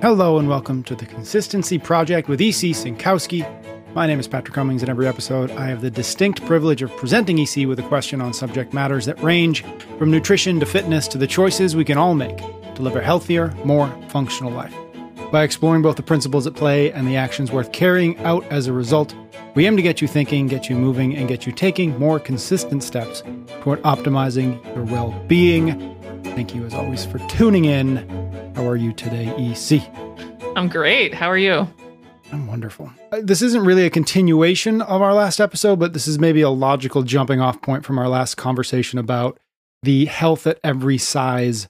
Hello and welcome to the Consistency Project with EC Synkowski. My name is Patrick Cummings. and every episode, I have the distinct privilege of presenting EC with a question on subject matters that range from nutrition to fitness to the choices we can all make to live a healthier, more functional life. By exploring both the principles at play and the actions worth carrying out as a result, we aim to get you thinking, get you moving, and get you taking more consistent steps toward optimizing your well being. Thank you, as always, for tuning in. How are you today, EC? I'm great. How are you? I'm wonderful. Uh, This isn't really a continuation of our last episode, but this is maybe a logical jumping off point from our last conversation about the health at every size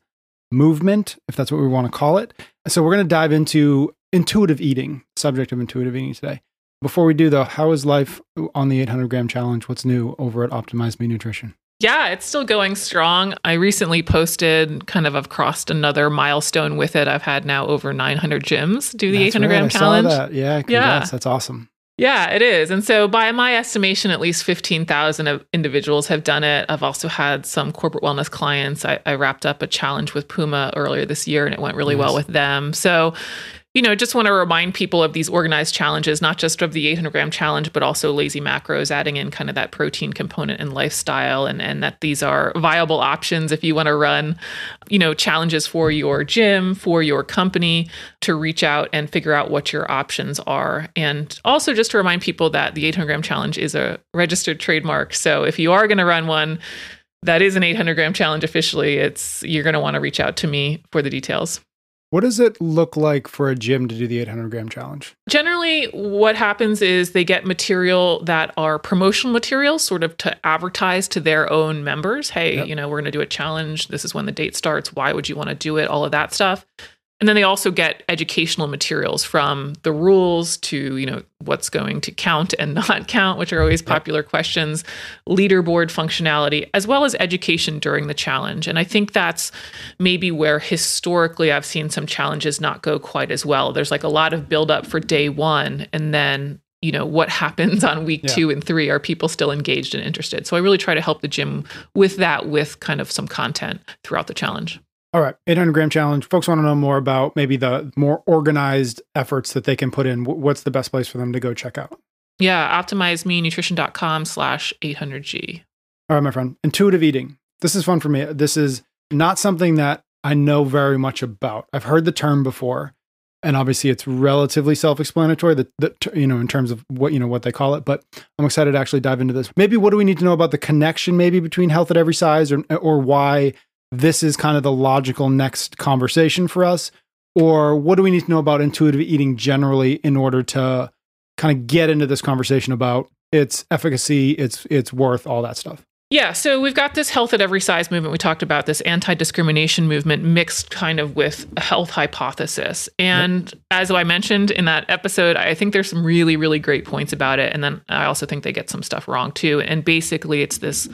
movement, if that's what we want to call it. So we're going to dive into intuitive eating, subject of intuitive eating today. Before we do though, how is life on the 800 gram challenge? What's new over at Optimize Me Nutrition? Yeah, it's still going strong. I recently posted kind of I've crossed another milestone with it. I've had now over 900 gyms do the That's 800 right, gram I saw challenge. that. Yeah, congrats. That's awesome. Yeah, it is. And so, by my estimation, at least 15,000 of individuals have done it. I've also had some corporate wellness clients. I, I wrapped up a challenge with Puma earlier this year and it went really well with them. So, you know, just want to remind people of these organized challenges, not just of the 800 gram challenge, but also lazy macros, adding in kind of that protein component and lifestyle, and, and that these are viable options if you want to run, you know, challenges for your gym, for your company to reach out and figure out what your options are. And also just to remind people that the 800 gram challenge is a registered trademark. So if you are going to run one, that is an 800 gram challenge officially. It's you're going to want to reach out to me for the details. What does it look like for a gym to do the 800 gram challenge? Generally, what happens is they get material that are promotional materials, sort of to advertise to their own members. Hey, Yep. you know, we're going to do a challenge. This is when the date starts. Why would you want to do it? All of that stuff. And then they also get educational materials from the rules to, you know, what's going to count and not count, which are always popular questions, leaderboard functionality, as well as education during the challenge. And I think that's maybe where historically I've seen some challenges not go quite as well. There's like a lot of buildup for day one, and then you know what happens on week Yeah. two and three are people still engaged and interested so i really try to help the gym with that with kind of some content throughout the challenge All right, 800 gram challenge. Folks want to know more about maybe the more organized efforts that they can put in. What's the best place for them to go check out? yeah optimizemenutrition.com slash 800g All right, my friend. Intuitive eating. This is fun for me. This is not something that I know very much about. I've heard the term before, and obviously it's relatively self-explanatory. That, that you know, in terms of what you know what they call it. But I'm excited to actually dive into this. Maybe what do we need to know about the connection, maybe between health at every size, or or why this is kind of the logical next conversation for us, or what do we need to know about intuitive eating generally in order to kind of get into this conversation about its efficacy, its its worth, all that stuff. Yeah, so we've got this health at every size movement. We talked about this anti discrimination movement mixed kind of with a health hypothesis. And as I mentioned in that episode, I think there's some really, really great points about it. And then I also think they get some stuff wrong too. And basically, it's this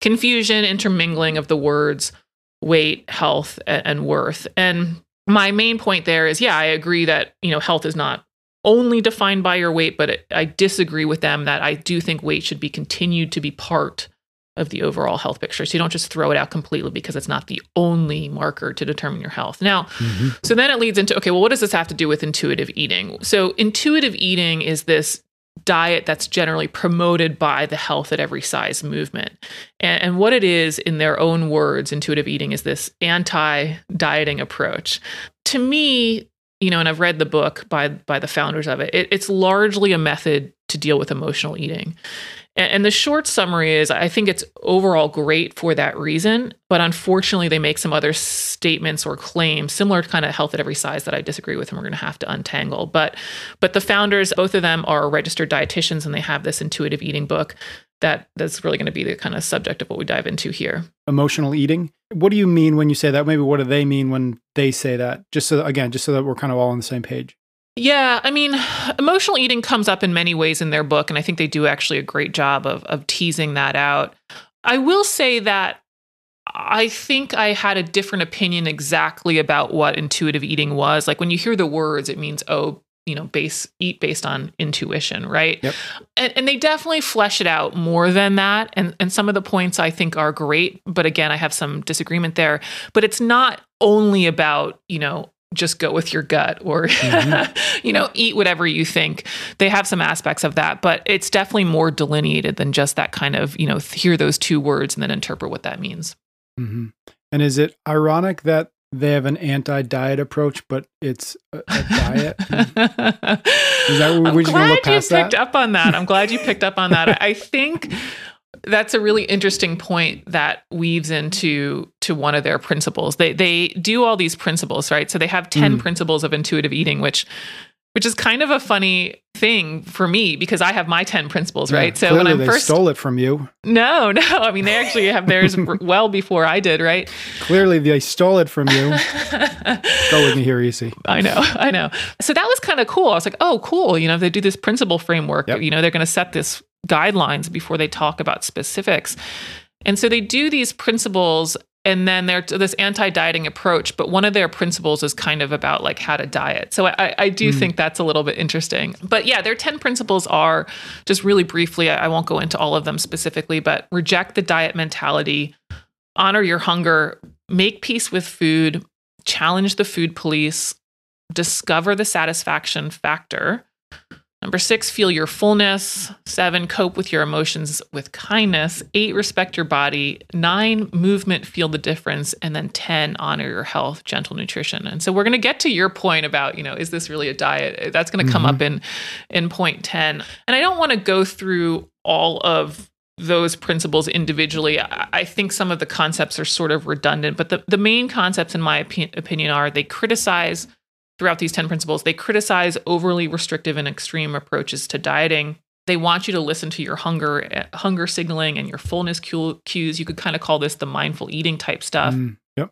confusion, intermingling of the words weight, health, and worth. And my main point there is yeah, I agree that, you know, health is not only defined by your weight, but it, I disagree with them that I do think weight should be continued to be part of the overall health picture. So you don't just throw it out completely because it's not the only marker to determine your health. Now, mm-hmm. so then it leads into okay, well, what does this have to do with intuitive eating? So intuitive eating is this diet that's generally promoted by the health at every size movement. And, and what it is, in their own words, intuitive eating is this anti dieting approach. To me, you know, and I've read the book by by the founders of it, it it's largely a method to deal with emotional eating. And, the short summary is I think it's overall great for that reason, but unfortunately they make some other statements or claims similar to kind of health at every size that I disagree with and we're going to have to untangle. But but the founders, both of them are registered dietitians and they have this intuitive eating book that that's really going to be the kind of subject of what we dive into here. emotional eating. What do you mean when you say that? Maybe what do they mean when they say that? Just so again, just so that we're kind of all on the same page. Yeah, I mean, emotional eating comes up in many ways in their book, and I think they do actually a great job of of teasing that out. I will say that I think I had a different opinion exactly about what intuitive eating was. Like when you hear the words, it means oh, you know, base eat based on intuition, right? Yep. And, and they definitely flesh it out more than that. And and some of the points I think are great, but again, I have some disagreement there. But it's not only about you know just go with your gut or mm-hmm. you know eat whatever you think they have some aspects of that but it's definitely more delineated than just that kind of you know hear those two words and then interpret what that means mm-hmm. and is it ironic that they have an anti-diet approach, but it's a, a diet. Is that I'm glad you picked that? up on that. I'm glad you picked up on that. I think that's a really interesting point that weaves into to one of their principles. They they do all these principles, right? So they have 10 mm. principles of intuitive eating, which which is kind of a funny thing for me because I have my 10 principles, yeah, right? So when I first stole it from you. No, no. I mean, they actually have theirs well before I did, right? Clearly they stole it from you. Go with me here, EC. I know, I know. So that was kind of cool. I was like, oh, cool. You know, they do this principle framework. Yep. You know, they're going to set this guidelines before they talk about specifics. And so they do these principles and then there's this anti-dieting approach but one of their principles is kind of about like how to diet so i, I do mm. think that's a little bit interesting but yeah their 10 principles are just really briefly I, I won't go into all of them specifically but reject the diet mentality honor your hunger make peace with food challenge the food police discover the satisfaction factor Number six, feel your fullness. Seven, cope with your emotions with kindness. Eight, respect your body. Nine, movement, feel the difference. And then 10, honor your health, gentle nutrition. And so we're going to get to your point about, you know, is this really a diet? That's going to come mm-hmm. up in, in point 10. And I don't want to go through all of those principles individually. I think some of the concepts are sort of redundant, but the, the main concepts, in my opinion, are they criticize throughout these 10 principles, they criticize overly restrictive and extreme approaches to dieting. They want you to listen to your hunger eh, hunger signaling and your fullness cues. You could kind of call this the mindful eating type stuff. Mm, yep.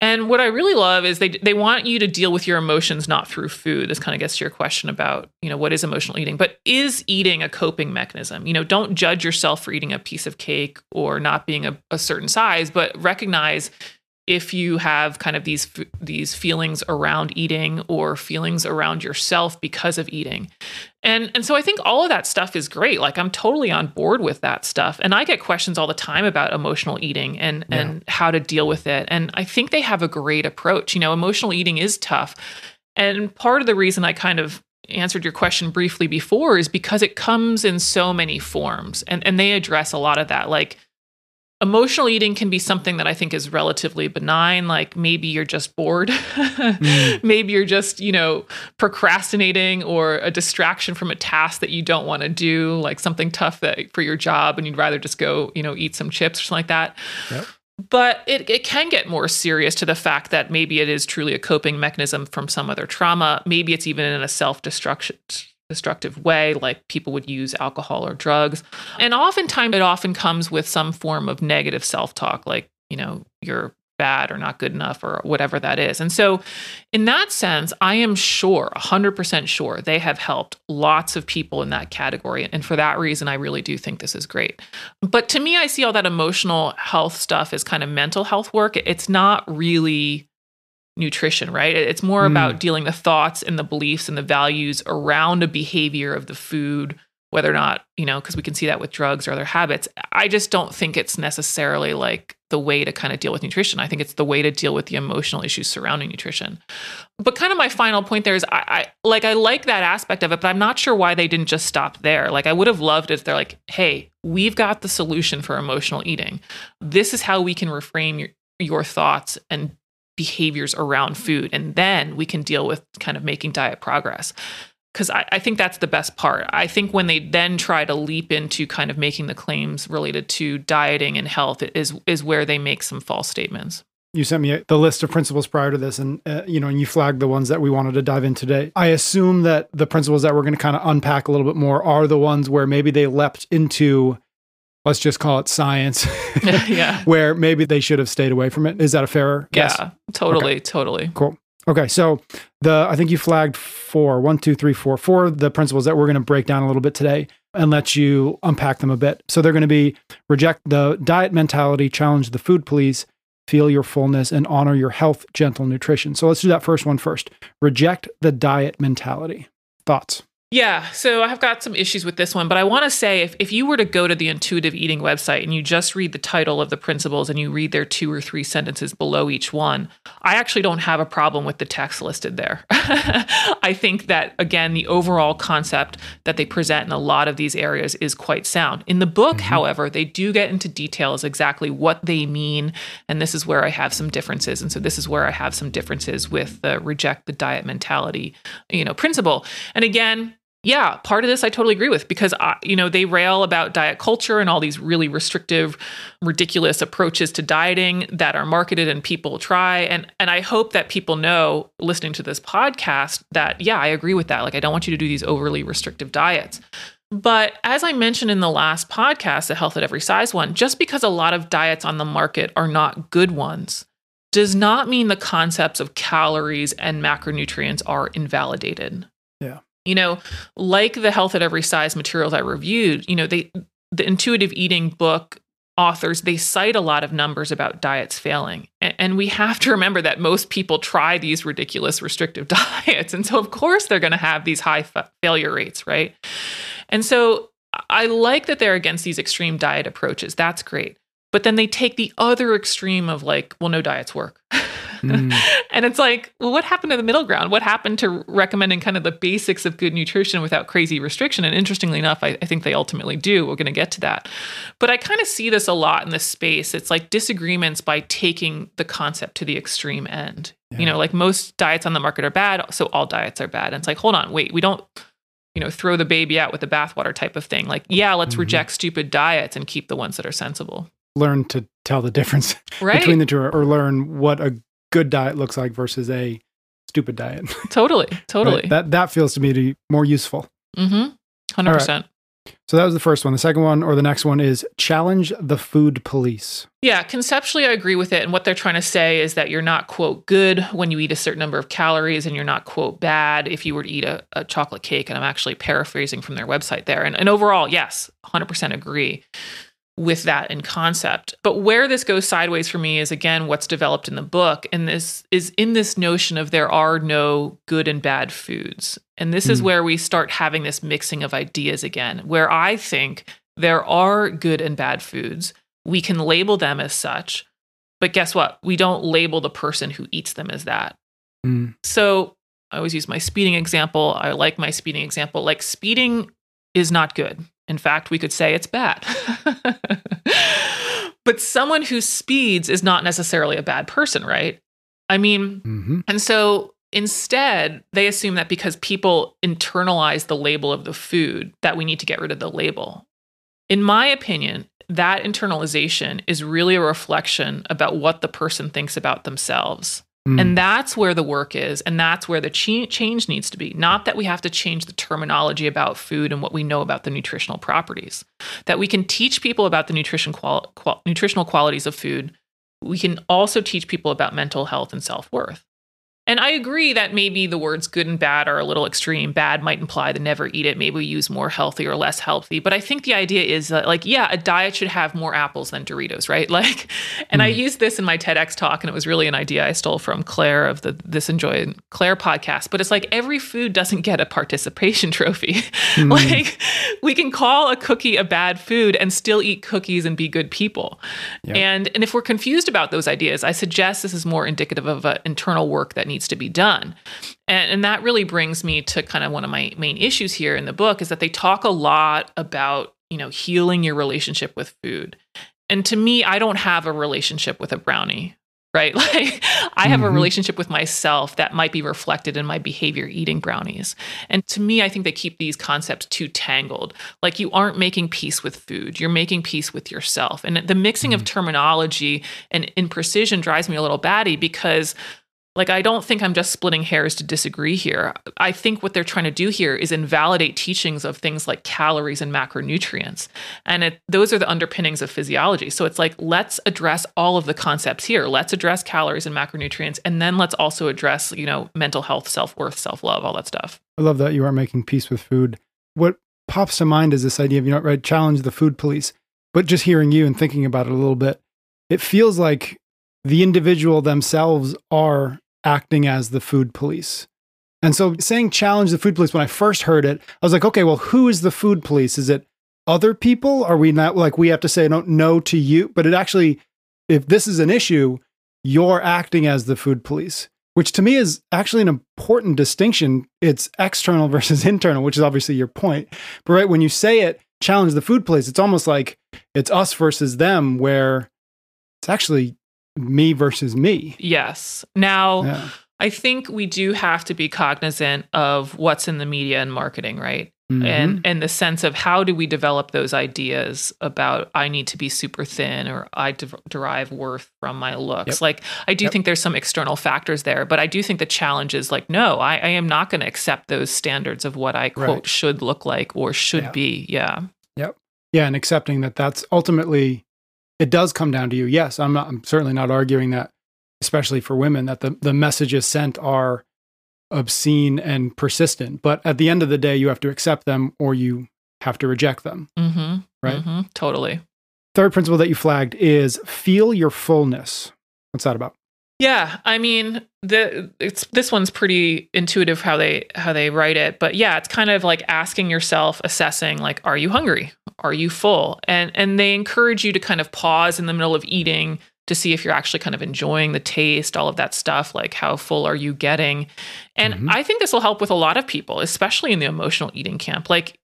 And what I really love is they they want you to deal with your emotions not through food. This kind of gets to your question about, you know, what is emotional eating? But is eating a coping mechanism? You know, don't judge yourself for eating a piece of cake or not being a, a certain size, but recognize if you have kind of these these feelings around eating or feelings around yourself because of eating. And and so I think all of that stuff is great. Like I'm totally on board with that stuff. And I get questions all the time about emotional eating and yeah. and how to deal with it. And I think they have a great approach. You know, emotional eating is tough. And part of the reason I kind of answered your question briefly before is because it comes in so many forms and and they address a lot of that like emotional eating can be something that I think is relatively benign. Like maybe you're just bored. mm. Maybe you're just, you know, procrastinating or a distraction from a task that you don't want to do, like something tough that for your job and you'd rather just go, you know, eat some chips or something like that. Yep. But it, it can get more serious to the fact that maybe it is truly a coping mechanism from some other trauma. Maybe it's even in a self destruction destructive way, like people would use alcohol or drugs. And oftentimes, it often comes with some form of negative self talk, like, you know, you're bad or not good enough or whatever that is. And so, in that sense, I am sure, 100% sure, they have helped lots of people in that category. And for that reason, I really do think this is great. But to me, I see all that emotional health stuff as kind of mental health work. It's not really nutrition, right? It's more mm. about dealing the thoughts and the beliefs and the values around a behavior of the food, whether or not, you know, because we can see that with drugs or other habits. I just don't think it's necessarily like the way to kind of deal with nutrition. I think it's the way to deal with the emotional issues surrounding nutrition. But kind of my final point there is I, I like I like that aspect of it, but I'm not sure why they didn't just stop there. Like I would have loved if they're like, hey, we've got the solution for emotional eating. This is how we can reframe your your thoughts and behaviors around food. And then we can deal with kind of making diet progress. Because I, I, think that's the best part. I think when they then try to leap into kind of making the claims related to dieting and health is is where they make some false statements. You sent me the list of principles prior to this, and uh, you know, and you flagged the ones that we wanted to dive in today. I assume that the principles that we're going to kind of unpack a little bit more are the ones where maybe they leapt into let's just call it science yeah. where maybe they should have stayed away from it. Is that a fair guess? yeah totally okay. totally. Cool. Okay so the i think you flagged four one two three four four the principles that we're going to break down a little bit today and let you unpack them a bit. So they're going to be reject the diet mentality challenge the food police feel your fullness and honor your health gentle nutrition. So let's do that first one first. Reject the diet mentality. Thoughts Yeah, so I've got some issues with this one, but I want to say if, if you were to go to the intuitive eating website and you just read the title of the principles and you read their two or three sentences below each one, I actually don't have a problem with the text listed there. I think that, again, the overall concept that they present in a lot of these areas is quite sound. In the book, mm-hmm. however, they do get into details exactly what they mean. And this is where I have some differences. And so this is where I have some differences with the reject the diet mentality, you know, principle. And again, yeah, part of this I totally agree with because I, you know they rail about diet culture and all these really restrictive, ridiculous approaches to dieting that are marketed and people try and and I hope that people know listening to this podcast that yeah, I agree with that. Like I don't want you to do these overly restrictive diets. But as I mentioned in the last podcast, the health at every size one, just because a lot of diets on the market are not good ones does not mean the concepts of calories and macronutrients are invalidated you know, like the health at every size materials I reviewed, you know, they the intuitive eating book authors they cite a lot of numbers about diets failing. And we have to remember that most people try these ridiculous restrictive diets. And so of course they're going to have these high fa- failure rates right? And so i like that they're against these extreme diet approaches. That's great. But then they take the other extreme of like well no diets work Mm. and it's like, well, what happened to the middle ground? What happened to recommending kind of the basics of good nutrition without crazy restriction? And interestingly enough, I, I think they ultimately do. We're going to get to that. But I kind of see this a lot in this space. It's like disagreements by taking the concept to the extreme end. Yeah. You know, like most diets on the market are bad, so all diets are bad. And it's like, hold on, wait, we don't you know, throw the baby out with the bathwater type of thing. Like, yeah, let's mm-hmm. reject stupid diets and keep the ones that are sensible. Learn to tell the difference right? between the two, or learn what a good diet looks like versus a stupid diet. Totally, totally. right? That that feels to me to be more useful. Mm-hmm. Hundred percent. So that was the first one. The second one, or the next one, is challenge the food police. Yeah, conceptually, I agree with it. And what they're trying to say is that you're not, quote, good when you eat a certain number of calories, and you're not, quote, bad if you were to eat a, a chocolate cake. And I'm actually paraphrasing from their website there. And, and overall, yes, 100% agree with that in concept. But where this goes sideways for me is again what's developed in the book and this is in this notion of there are no good and bad foods. And this mm. is hmm. where we start having this mixing of ideas again, where I think there are good and bad foods. We can label them as such, but guess what? We don't label the person who eats them as that. Mm. So I always use my speeding example. I like my speeding example. Like speeding is not good. In fact, we could say it's bad. but someone who speeds is not necessarily a bad person, right? I mean, mm-hmm. and so instead, they assume that because people internalize the label of the food, that we need to get rid of the label. In my opinion, that internalization is really a reflection about what the person thinks about themselves. Mm. And that's where the work is. And that's where the ch- change needs to be. Not that we have to change the terminology about food and what we know about the nutritional properties, that we can teach people about the nutrition qual- nutritional qualities of food. We can also teach people about mental health and self worth. And I agree that maybe the words good and bad are a little extreme. Bad might imply to never eat it. Maybe we use more healthy or less healthy. But I think the idea is that, like, yeah, a diet should have more apples than Doritos, right? Like, and mm. I hmm. used this in my TEDx talk, and it was really an idea I stole from Claire of the This Enjoy Claire podcast. But it's like every food doesn't get a participation trophy. Mm. like, we can call a cookie a bad food and still eat cookies and be good people. Yep. And and if we're confused about those ideas, I suggest this is more indicative of an internal work that needs needs to be done. And, and that really brings me to kind of one of my main issues here in the book is that they talk a lot about, you know, healing your relationship with food. And to me, I don't have a relationship with a brownie right? Like I have mm-hmm. a relationship with myself that might be reflected in my behavior eating brownies. And to me, I think they keep these concepts too tangled. Like you aren't making peace with food, you're making peace with yourself. And the mixing mm-hmm. of terminology and imprecision drives me a little batty because like, I don't think I'm just splitting hairs to disagree here. I think what they're trying to do here is invalidate teachings of things like calories and macronutrients. And it, those are the underpinnings of physiology. So it's like, let's address all of the concepts here. Let's address calories and macronutrients. And then let's also address, you know, mental health, self worth, self love, all that stuff. I love that you are making peace with food. What pops to mind is this idea of, you know, right, challenge the food police. But just hearing you and thinking about it a little bit, it feels like the individual themselves are acting as the food police. And so saying challenge the food police, when I first heard it, I was like, okay, well, who is the food police? Is it other people? Are we not like we have to say no, no to you? But it actually, if this is an issue, you're acting as the food police, which to me is actually an important distinction. It's external versus internal, which is obviously your point. But right when you say it, challenge the food police, it's almost like it's us versus them, where it's actually me versus me. Yes. Now, yeah. I think we do have to be cognizant of what's in the media and marketing, right? Mm-hmm. And and the sense of how do we develop those ideas about I need to be super thin or I de- derive worth from my looks. Yep. Like I do yep. think there's some external factors there, but I do think the challenge is like no, I, I am not going to accept those standards of what I quote right. should look like or should yeah. be. Yeah. Yep. Yeah, and accepting that that's ultimately it does come down to you. Yes, I'm not, I'm certainly not arguing that especially for women, that the, the messages sent are obscene and persistent. But at the end of the day, you have to accept them or you have to reject them. Mm-hmm. Right? Mm-hmm. Totally. Third principle that you flagged is feel your fullness. What's that about? Yeah, I mean, the it's this one's pretty intuitive how they how they write it, but yeah, it's kind of like asking yourself, assessing like are you hungry? Are you full? And and they encourage you to kind of pause in the middle of eating to see if you're actually kind of enjoying the taste, all of that stuff, like how full are you getting? And mm-hmm. I think this will help with a lot of people, especially in the emotional eating camp. Like,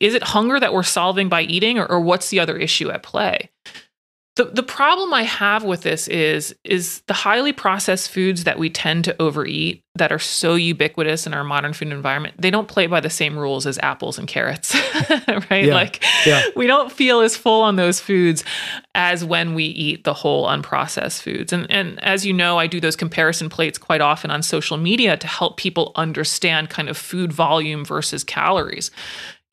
is it hunger that we're solving by eating, or, or what's the other issue at play? The the problem I have with this is is the highly processed foods that we tend to overeat that are so ubiquitous in our modern food environment. They don't play by the same rules as apples and carrots, right? Yeah. Like yeah. we don't feel as full on those foods as when we eat the whole unprocessed foods. And and as you know, I do those comparison plates quite often on social media to help people understand kind of food volume versus calories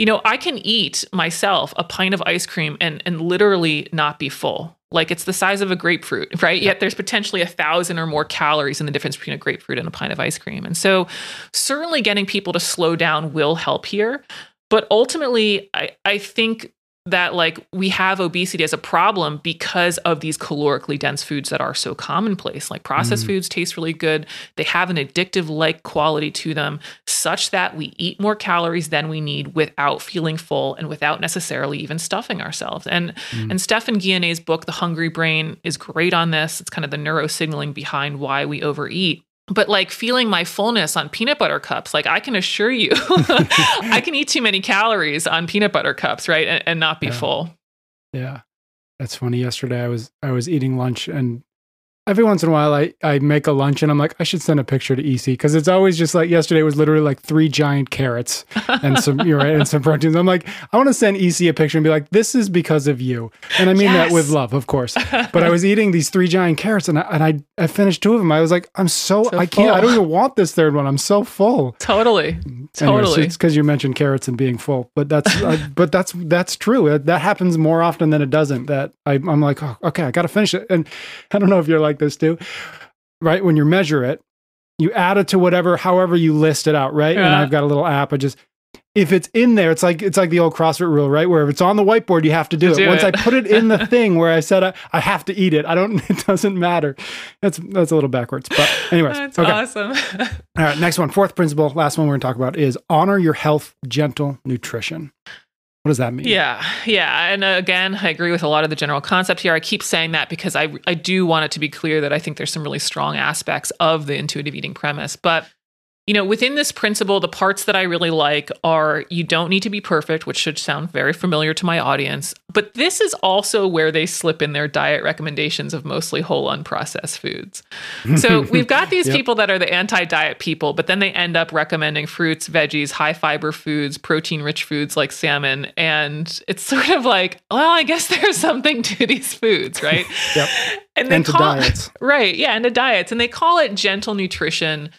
you know, I can eat myself a pint of ice cream and and literally not be full. Like it's the size of a grapefruit, right? Yet there's potentially a thousand or more calories in the difference between a grapefruit and a pint of ice cream. And so certainly getting people to slow down will help here. But ultimately, I, I think that like we have obesity as a problem because of these calorically dense foods that are so commonplace like processed mm. foods taste really good they have an addictive like quality to them such that we eat more calories than we need without feeling full and without necessarily even stuffing ourselves and mm. and Stephan Guyenet's book the hungry brain is great on this it's kind of the neurosignaling behind why we overeat but like feeling my fullness on peanut butter cups like i can assure you i can eat too many calories on peanut butter cups right and, and not be yeah. full. Yeah. That's funny. Yesterday i was i was eating lunch and every once in a while I, I make a lunch and I'm like, I should send a picture to EC because it's always just like yesterday was literally like three giant carrots and some you know, right, and some proteins. I'm like, I want to send EC a picture and be like, this is because of you. And I mean yes. that with love, of course. But I was eating these three giant carrots and I, and I, I finished two of them. I was like, I'm so, so I can't, full. I don't even want this third one. I'm so full. Totally. Totally. it's because you mentioned carrots and being full, but that's, uh, but that's, that's true. That happens more often than it doesn't that I, I'm like, oh, okay, I got to finish it. And I don't know if you're like, like this too, right? When you measure it, you add it to whatever, however you list it out, right? Yeah. And I've got a little app. I just, if it's in there, it's like it's like the old CrossFit rule, right? Where if it's on the whiteboard, you have to do, do it. Once it. I put it in the thing where I said I, I, have to eat it, I don't. It doesn't matter. That's that's a little backwards, but anyways, that's okay. awesome. All right, next one, fourth principle, last one we're going to talk about is honor your health, gentle nutrition. What does that mean? Yeah, yeah. And uh, again, I agree with a lot of the general concept here. I keep saying that because I, I do want it to be clear that I think there's some really strong aspects of the intuitive eating premise. But you know, within this principle, the parts that I really like are you don't need to be perfect, which should sound very familiar to my audience. But this is also where they slip in their diet recommendations of mostly whole unprocessed foods. So we've got these yep. people that are the anti diet people, but then they end up recommending fruits, veggies, high fiber foods, protein rich foods like salmon. And it's sort of like, well, I guess there's something to these foods, right? yep. And they and call, diets. Right. Yeah. And to diets. And they call it gentle nutrition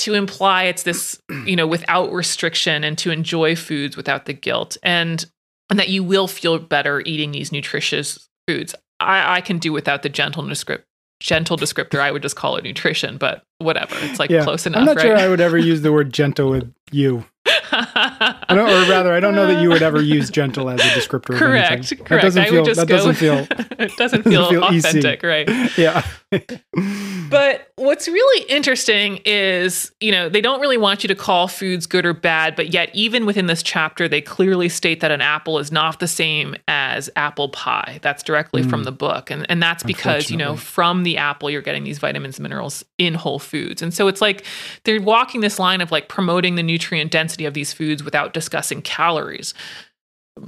to imply it's this, you know, without restriction and to enjoy foods without the guilt and and that you will feel better eating these nutritious foods. I, I can do without the gentle descript gentle descriptor. I would just call it nutrition, but whatever. It's like yeah. close enough. I'm not right? sure I would ever use the word gentle with you. I don't, or rather, I don't know that you would ever use gentle as a descriptor. Correct. Correct. That doesn't I feel. That doesn't feel. it doesn't feel, feel authentic, EC. right? Yeah. but what's really interesting is, you know, they don't really want you to call foods good or bad, but yet even within this chapter, they clearly state that an apple is not the same as apple pie. That's directly mm. from the book. And and that's because, you know, from the apple you're getting these vitamins and minerals in whole foods. And so it's like they're walking this line of like promoting the nutrient density of these foods without discussing calories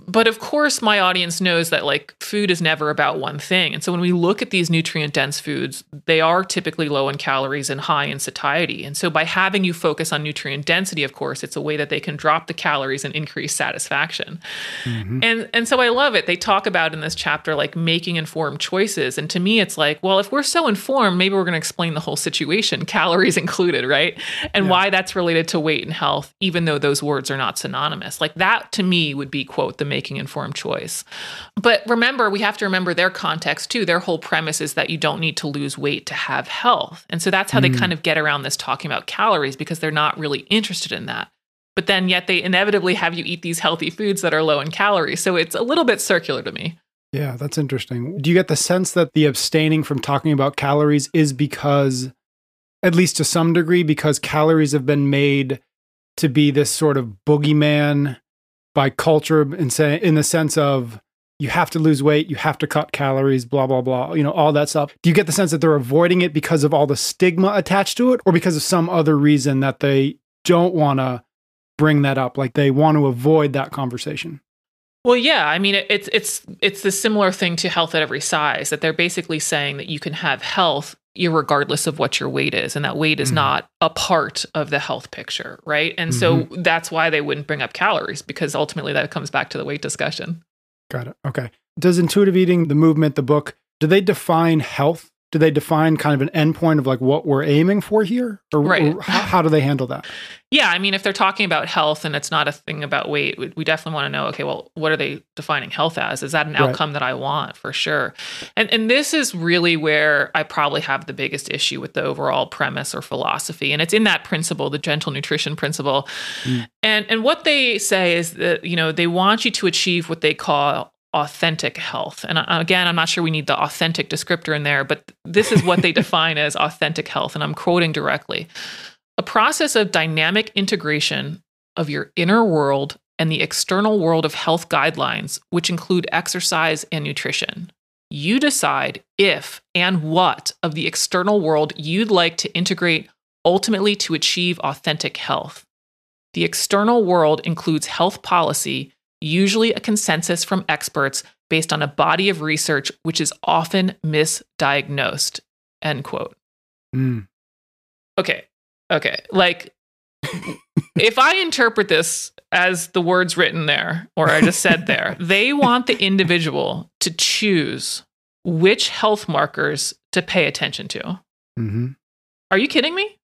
but of course my audience knows that like food is never about one thing. And so when we look at these nutrient dense foods they are typically low in calories and high in satiety. And so by having you focus on nutrient density of course it's a way that they can drop the calories and increase satisfaction. Mm-hmm. and and so i love it. They talk about in this chapter like making informed choices. And to me it's like well if we're so informed maybe we're going to explain the whole situation calories included right? And yeah. why that's related to weight and health even though those words are not synonymous. Like that to me would be quote making informed choice. But remember, we have to remember their context too. Their whole premise is that you don't need to lose weight to have health. And so that's how mm. they kind of get around this talking about calories because they're not really interested in that. But then yet they inevitably have you eat these healthy foods that are low in calories. So it's a little bit circular to me. Yeah, that's interesting. Do you get the sense that the abstaining from talking about calories is because, at least to some degree, because calories have been made to be this sort of boogeyman by culture in say in the sense of you have to lose weight, you have to cut calories, blah blah blah, you know, all that stuff. Do you get the sense that they're avoiding it because of all the stigma attached to it or because of some other reason that they don't want to bring that up, like they want to avoid that conversation? Well, yeah, I mean, it's it's it's the similar thing to health at every size that they're basically saying that you can have health regardless of what your weight is and that weight is mm not a part of the health picture right? And mm-hmm. so that's why they wouldn't bring up calories because ultimately that comes back to the weight discussion. Got it. Okay. Does intuitive eating the movement the book do they define health do they define kind of an endpoint of like what we're aiming for here or, right. or how, how, do they handle that yeah i mean if they're talking about health and it's not a thing about weight we, we definitely want to know okay well what are they defining health as is that an outcome right. that i want for sure and and this is really where i probably have the biggest issue with the overall premise or philosophy and it's in that principle the gentle nutrition principle mm. and and what they say is that you know they want you to achieve what they call authentic health. And uh, again, I'm not sure we need the authentic descriptor in there, but this is what they define as authentic health. And I'm quoting directly a process of dynamic integration of your inner world and the external world of health guidelines, which include exercise and nutrition. You decide if and what of the external world you'd like to integrate ultimately to achieve authentic health. The external world includes health policy usually a consensus from experts based on a body of research which is often misdiagnosed. End quote. Mm. Okay. Okay. Like, if I interpret this as the words written there, or I just said there, they want the individual to choose which health markers to pay attention to. Mm-hmm. Are you kidding me?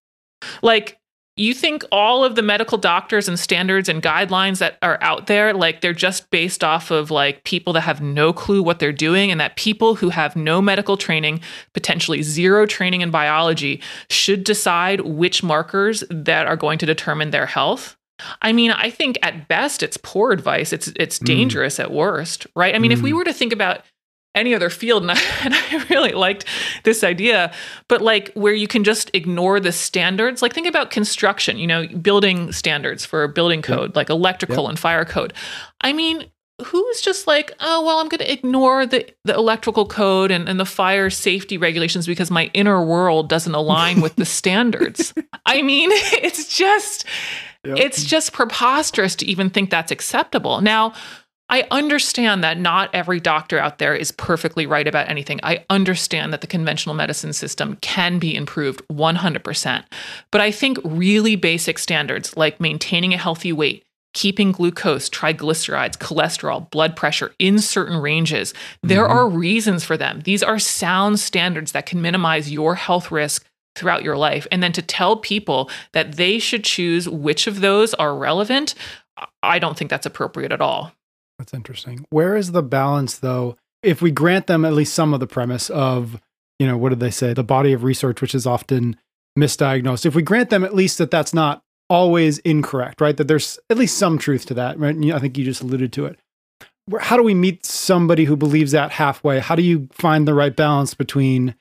Like, you think all of the medical doctors and standards and guidelines that are out there like they're just based off of like people that have no clue what they're doing and that people who have no medical training potentially zero training in biology should decide which markers that are going to determine their health I mean, I think at best it's poor advice. It's it's mm. dangerous mm. at worst, right? I mean, mm. if we mm. were to think about any other field and I, and I, really liked this idea. But like where you can just ignore the standards like think about construction you know building standards for building code like electrical and fire code. I mean who's just like oh well i'm going to ignore the, the electrical code and, and the fire safety regulations because my inner world doesn't align with the standards. I mean it's just yep. it's just preposterous to even think that's acceptable. Now I understand that not every doctor out there is perfectly right about anything. I understand that the conventional medicine system can be improved 100%. But I think really basic standards like maintaining a healthy weight, keeping glucose, triglycerides, cholesterol, blood pressure in certain ranges, there mm-hmm. are reasons for them. These are sound standards that can minimize your health risk throughout your life. And then to tell people that they should choose which of those are relevant, I don't think that's appropriate at all. That's interesting. Where is the balance, though? If we grant them at least some of the premise of, you know, what did they say? The body of research, which is often misdiagnosed. If we grant them at least that that's not always incorrect, right? That there's at least some truth to that, right? I think you just alluded to it. How do we meet somebody who believes that halfway? How do you find the right balance between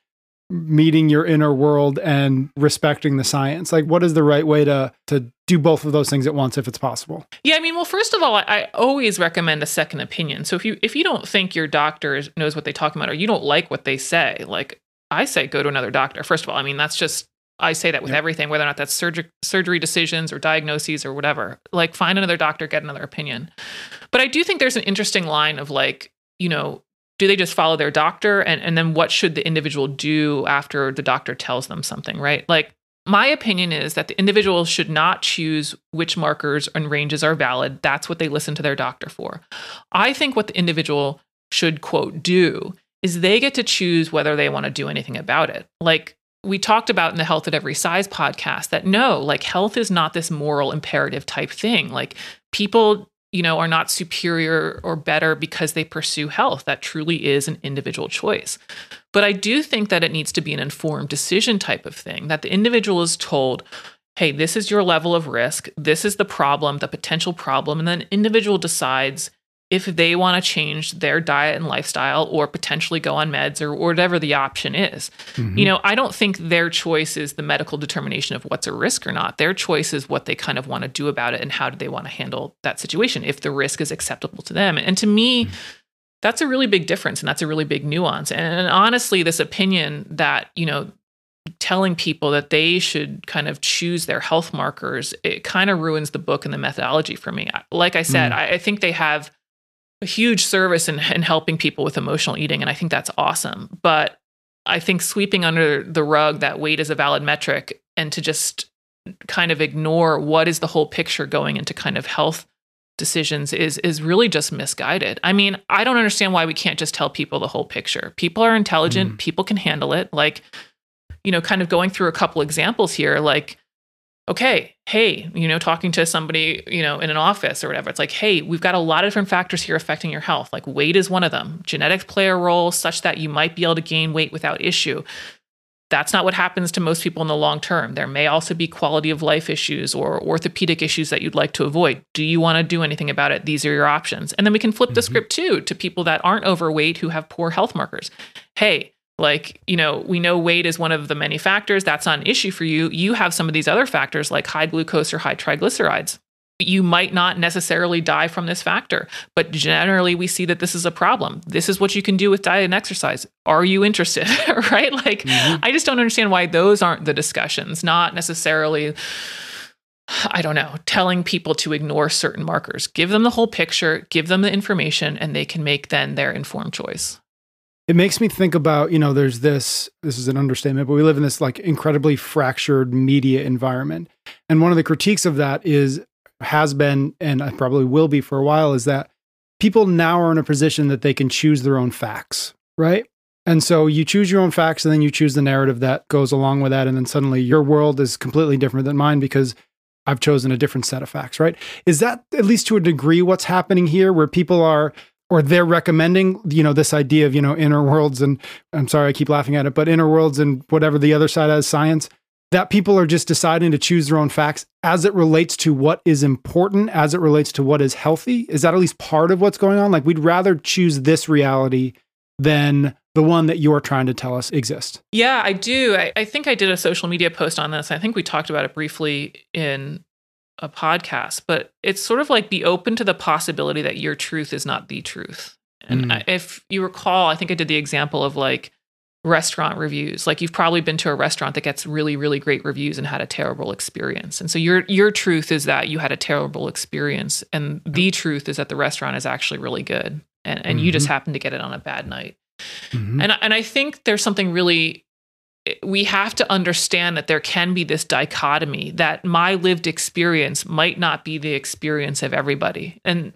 meeting your inner world and respecting the science? Like, what is the right way to to do both of those things at once if it's possible? Yeah, I mean, well, first of all, I, I always recommend a second opinion. So if you if you don't think your doctor knows what they're talking about, or you don't like what they say, like I say, go to another doctor. First of all, I mean, that's just I say that with yep. everything, whether or not that's surgery surgery decisions or diagnoses or whatever. Like, find another doctor, get another opinion. But I do think there's an interesting line of like, you know, do they just follow their doctor? And, and then what should the individual do after the doctor tells them something right? Like my opinion is that the individual should not choose which markers and ranges are valid. That's what they listen to their doctor for. I think what the individual should quote do is they get to choose whether they want to do anything about it. Like we talked about in the health at every size podcast that no like health is not this moral imperative type thing. Like people you know, are not superior or better because they pursue health. That truly is an individual choice. But I do think that it needs to be an informed decision type of thing, that the individual is told, hey, this is your level of risk, this is the problem, the potential problem, and then individual decides if they want to change their diet and lifestyle or potentially go on meds or, whatever the option is. Mm-hmm. You know, I don't think their choice is the medical determination of what's a risk or not. Their choice is what they kind of want to do about it and how do they want to handle that situation if the risk is acceptable to them. And to me, mm-hmm. that's a really big difference and that's a really big nuance. And honestly, this opinion that, you know, telling people that they should kind of choose their health markers, it kind of ruins the book and the methodology for me. Like I said, mm. I, I think they have a huge service in, in helping people with emotional eating. And I think that's awesome. But I think sweeping under the rug that weight is a valid metric and to just kind of ignore what is the whole picture going into kind of health decisions is is really just misguided. I mean, I don't understand why we can't just tell people the whole picture. People are intelligent, mm. people can handle it. Like, you know, kind of going through a couple examples here, like okay, hey, you know, talking to somebody, you know, in an office or whatever, it's like, hey, we've got a lot of different factors here affecting your health. Like weight is one of them. Genetics play a role such that you might be able to gain weight without issue. That's not what happens to most people in the long term. There may also be quality of life issues or orthopedic issues that you'd like to avoid. Do you want to do anything about it? These are your options. And then we can flip mm-hmm. the script too to people that aren't overweight who have poor health markers. Hey, like you know we know weight is one of the many factors. That's not an issue for you. You have some of these other factors like high glucose or high triglycerides. You might not necessarily die from this factor but generally we see that this is a problem. This is what you can do with diet and exercise. Are you interested? Right? Like mm-hmm. i just don't understand why those aren't the discussions not necessarily I don't know, telling people to ignore certain markers. Give them the whole picture, give them the information, and they can make then their informed choice it makes me think about you know there's this this is an understatement but we live in this like incredibly fractured media environment and one of the critiques of that is has been and I probably will be for a while is that people now are in a position that they can choose their own facts right and so you choose your own facts and then you choose the narrative that goes along with that and then suddenly your world is completely different than mine because I've chosen a different set of facts, right? Is that at least to a degree what's happening here where people are or they're recommending you know this idea of you know inner worlds and i'm sorry i keep laughing at it but inner worlds and whatever the other side has science that people are just deciding to choose their own facts as it relates to what is important as it relates to what is healthy. Is that at least part of what's going on? Like we'd rather choose this reality than the one that you're trying to tell us exists. Yeah i do. I, I think i did a social media post on this. I think we talked about it briefly in a podcast, but it's sort of like be open to the possibility that your truth is not the truth. And mm. if you recall, I think I did the example of like restaurant reviews. Like you've probably been to a restaurant that gets really really great reviews and had a terrible experience. And so your your truth is that you had a terrible experience and the truth is that the restaurant is actually really good and and mm-hmm. you just mm-hmm. happened to get it on a bad night. Mm-hmm. And and I think there's something really we have to understand that there can be this dichotomy that my lived experience might not be the experience of everybody. And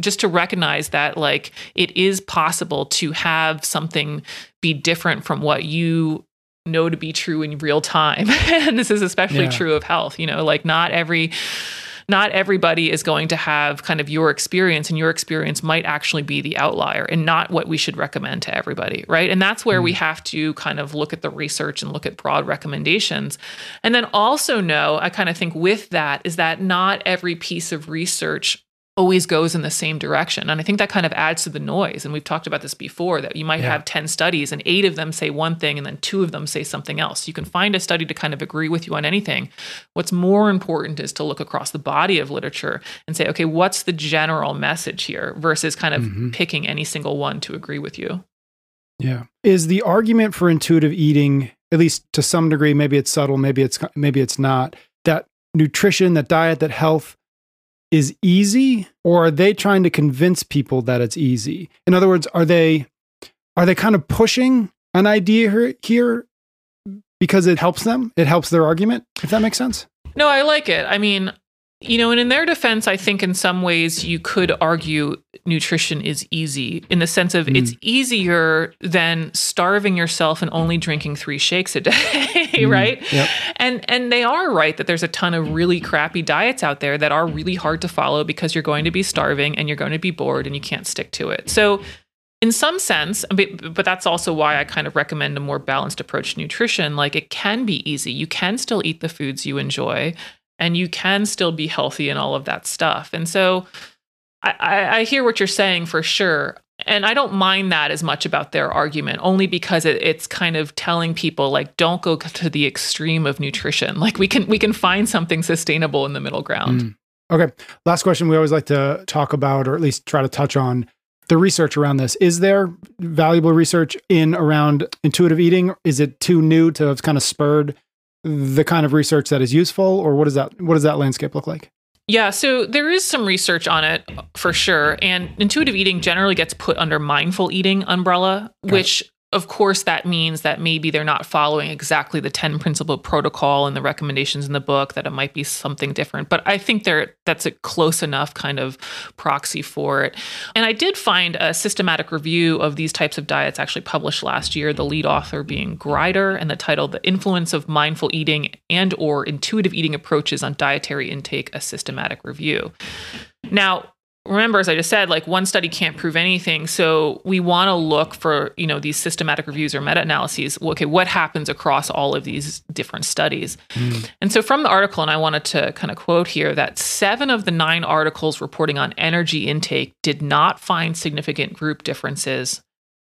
just to recognize that like it is possible to have something be different from what you know to be true in real time. and this is especially yeah. true of health, you know, like not every not everybody is going to have kind of your experience, and your experience might actually be the outlier and not what we should recommend to everybody, right? And that's where mm. we have to kind of look at the research and look at broad recommendations. And then also know, I kind of think with that is that not every piece of research always goes in the same direction. And I think that kind of adds to the noise. And we've talked about this before that you might yeah. have 10 studies and eight of them say one thing and then two of them say something else. You can find a study to kind of agree with you on anything. What's more important is to look across the body of literature and say, okay, what's the general message here versus kind of mm-hmm. picking any single one to agree with you. Yeah. Is the argument for intuitive eating, at least to some degree, maybe it's subtle, maybe it's maybe it's not, that nutrition, that diet, that health is easy or are they trying to convince people that it's easy? In other words are they are they kind of pushing an idea here because it helps them? It helps their argument if that makes sense? No i like it. I mean you know, and in their defense, I think in some ways you could argue nutrition is easy in the sense of mm. it's easier than starving yourself and only drinking three shakes a day, right? Mm-hmm. Yep. And and they are right that there's a ton of really crappy diets out there that are really hard to follow because you're going to be starving and you're going to be bored and you can't stick to it. So in some sense, but, but that's also why I kind of recommend a more balanced approach to nutrition. Like it can be easy. You can still eat the foods you enjoy and you can still be healthy and all of that stuff. And so I, I hear what you're saying for sure. And I don't mind that as much about their argument, only because it, it's kind of telling people like, don't go to the extreme of nutrition. Like we can we can find something sustainable in the middle ground. Mm. Okay. Last question we always like to talk about, or at least try to touch on the research around this. Is there valuable research in around intuitive eating? Is it too new to have kind of spurred the kind of research that is useful, or what does that what does that landscape look like? Yeah, so there is some research on it for sure. And intuitive eating generally gets put under mindful eating umbrella, which of course, that means that maybe they're not following exactly the 10 principle protocol and the recommendations in the book, that it might be something different. But I think that's a close enough kind of proxy for it. And I did find a systematic review of these types of diets actually published last year, the lead author being Grider, and the title, The Influence of Mindful Eating and or Intuitive Eating Approaches on Dietary Intake, a Systematic Review. Now, remember as i just said like one study can't prove anything. So we want to look for you know these systematic reviews or meta-analyses. Okay what happens across all of these different studies? Mm. and so from the article and i wanted to kind of quote here that seven of the nine articles reporting on energy intake did not find significant group differences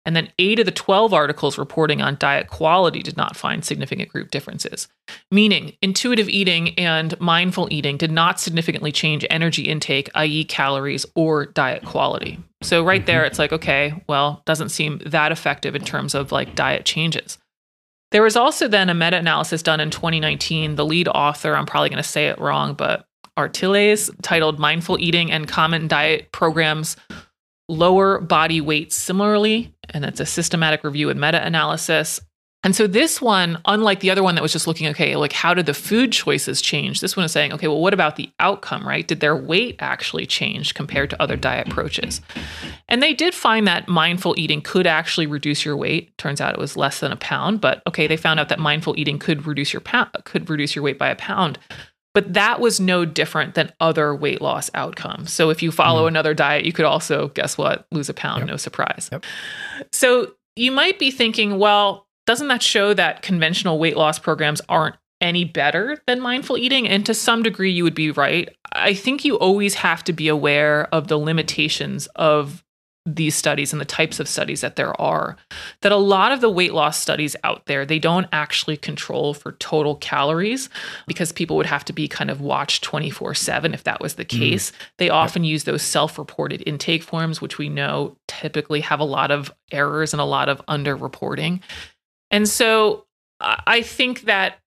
and then eight of the 12 articles reporting on diet quality did not find significant group differences, meaning intuitive eating and mindful eating did not significantly change energy intake, i.e., calories, or diet quality. So, right there, it's like, okay, well, doesn't seem that effective in terms of like diet changes. There was also then a meta analysis done in 2019. The lead author, I'm probably going to say it wrong, but Artiles, titled Mindful Eating and Common Diet Programs lower body weight similarly, and that's a systematic review and meta analysis. And so this one, unlike the other one that was just looking, okay, like how did the food choices change? This one is saying, okay, well, what about the outcome, right? Did their weight actually change compared to other diet approaches? And they did find that mindful eating could actually reduce your weight. Turns out it was less than a pound, but okay, they found out that mindful eating could reduce your could reduce your weight by a pound. But that was no different than other weight loss outcomes. So if you follow mm. another diet, you could also, guess what, lose a pound, yep. no surprise. Yep. So you might be thinking, well, doesn't that show that conventional weight loss programs aren't any better than mindful eating? And to some degree, you would be right. I think you always have to be aware of the limitations of these studies and the types of studies that there are that a lot of the weight loss studies out there they don't actually control for total calories because people would have to be kind of watched 24/7 if that was the mm-hmm. case mm. they often use those self-reported intake forms which we know typically have a lot of errors and a lot of underreporting and so i think that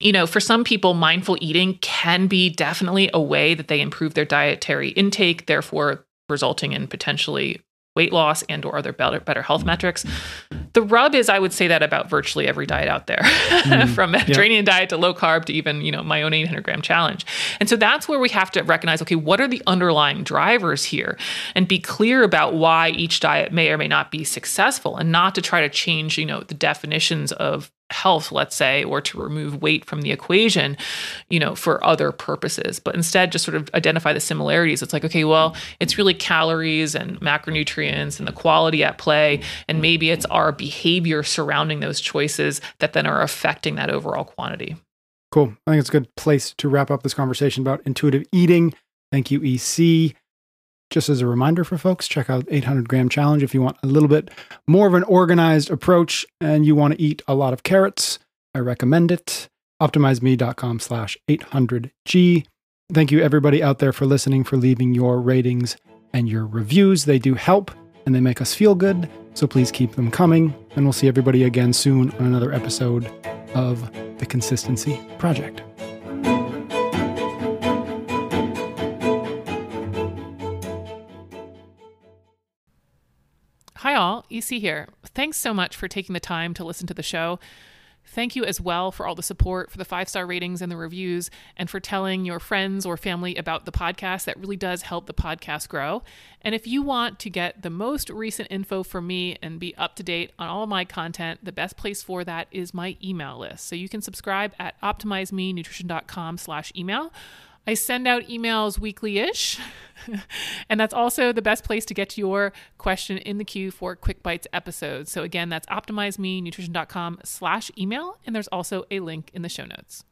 you know, for some people, mindful eating can be definitely a way that they improve their dietary intake, therefore resulting in potentially weight loss and or other better, better health metrics. The rub is I would say that about virtually every diet out there, mm, from Mediterranean diet to low carb to even, you know, my own 800 gram challenge. And so that's where we have to recognize, okay, what are the underlying drivers here and be clear about why each diet may or may not be successful and not to try to change, you know, the definitions of health, let's say, or to remove weight from the equation, you know, for other purposes, but instead just sort of identify the similarities. It's like, okay, well, it's really calories and macronutrients and the quality at play. And maybe it's our behavior surrounding those choices that then are affecting that overall quantity. Cool. I think it's a good place to wrap up this conversation about intuitive eating. Thank you, EC. Just as a reminder for folks, check out 800 gram challenge if you want a little bit more of an organized approach and you want to eat a lot of carrots. I recommend it. OptimizeMe.com slash 800G. Thank you, everybody out there, for listening, for leaving your ratings and your reviews. They do help and they make us feel good. So please keep them coming. And we'll see everybody again soon on another episode of The Consistency Project. Hi, all. EC here. Thanks so much for taking the time to listen to the show. Thank you as well for all the support, for the five star ratings and the reviews, and for telling your friends or family about the podcast. That really does help the podcast grow. And if you want to get the most recent info from me and be up to date on all of my content, the best place for that is my email list. So you can subscribe at optimizemenutrition.com slash email. I send out emails weekly ish. and that's also the best place to get your question in the queue for Quick Bites episodes. So again, that's optimizemenutrition.com slash email. And there's also a link in the show notes.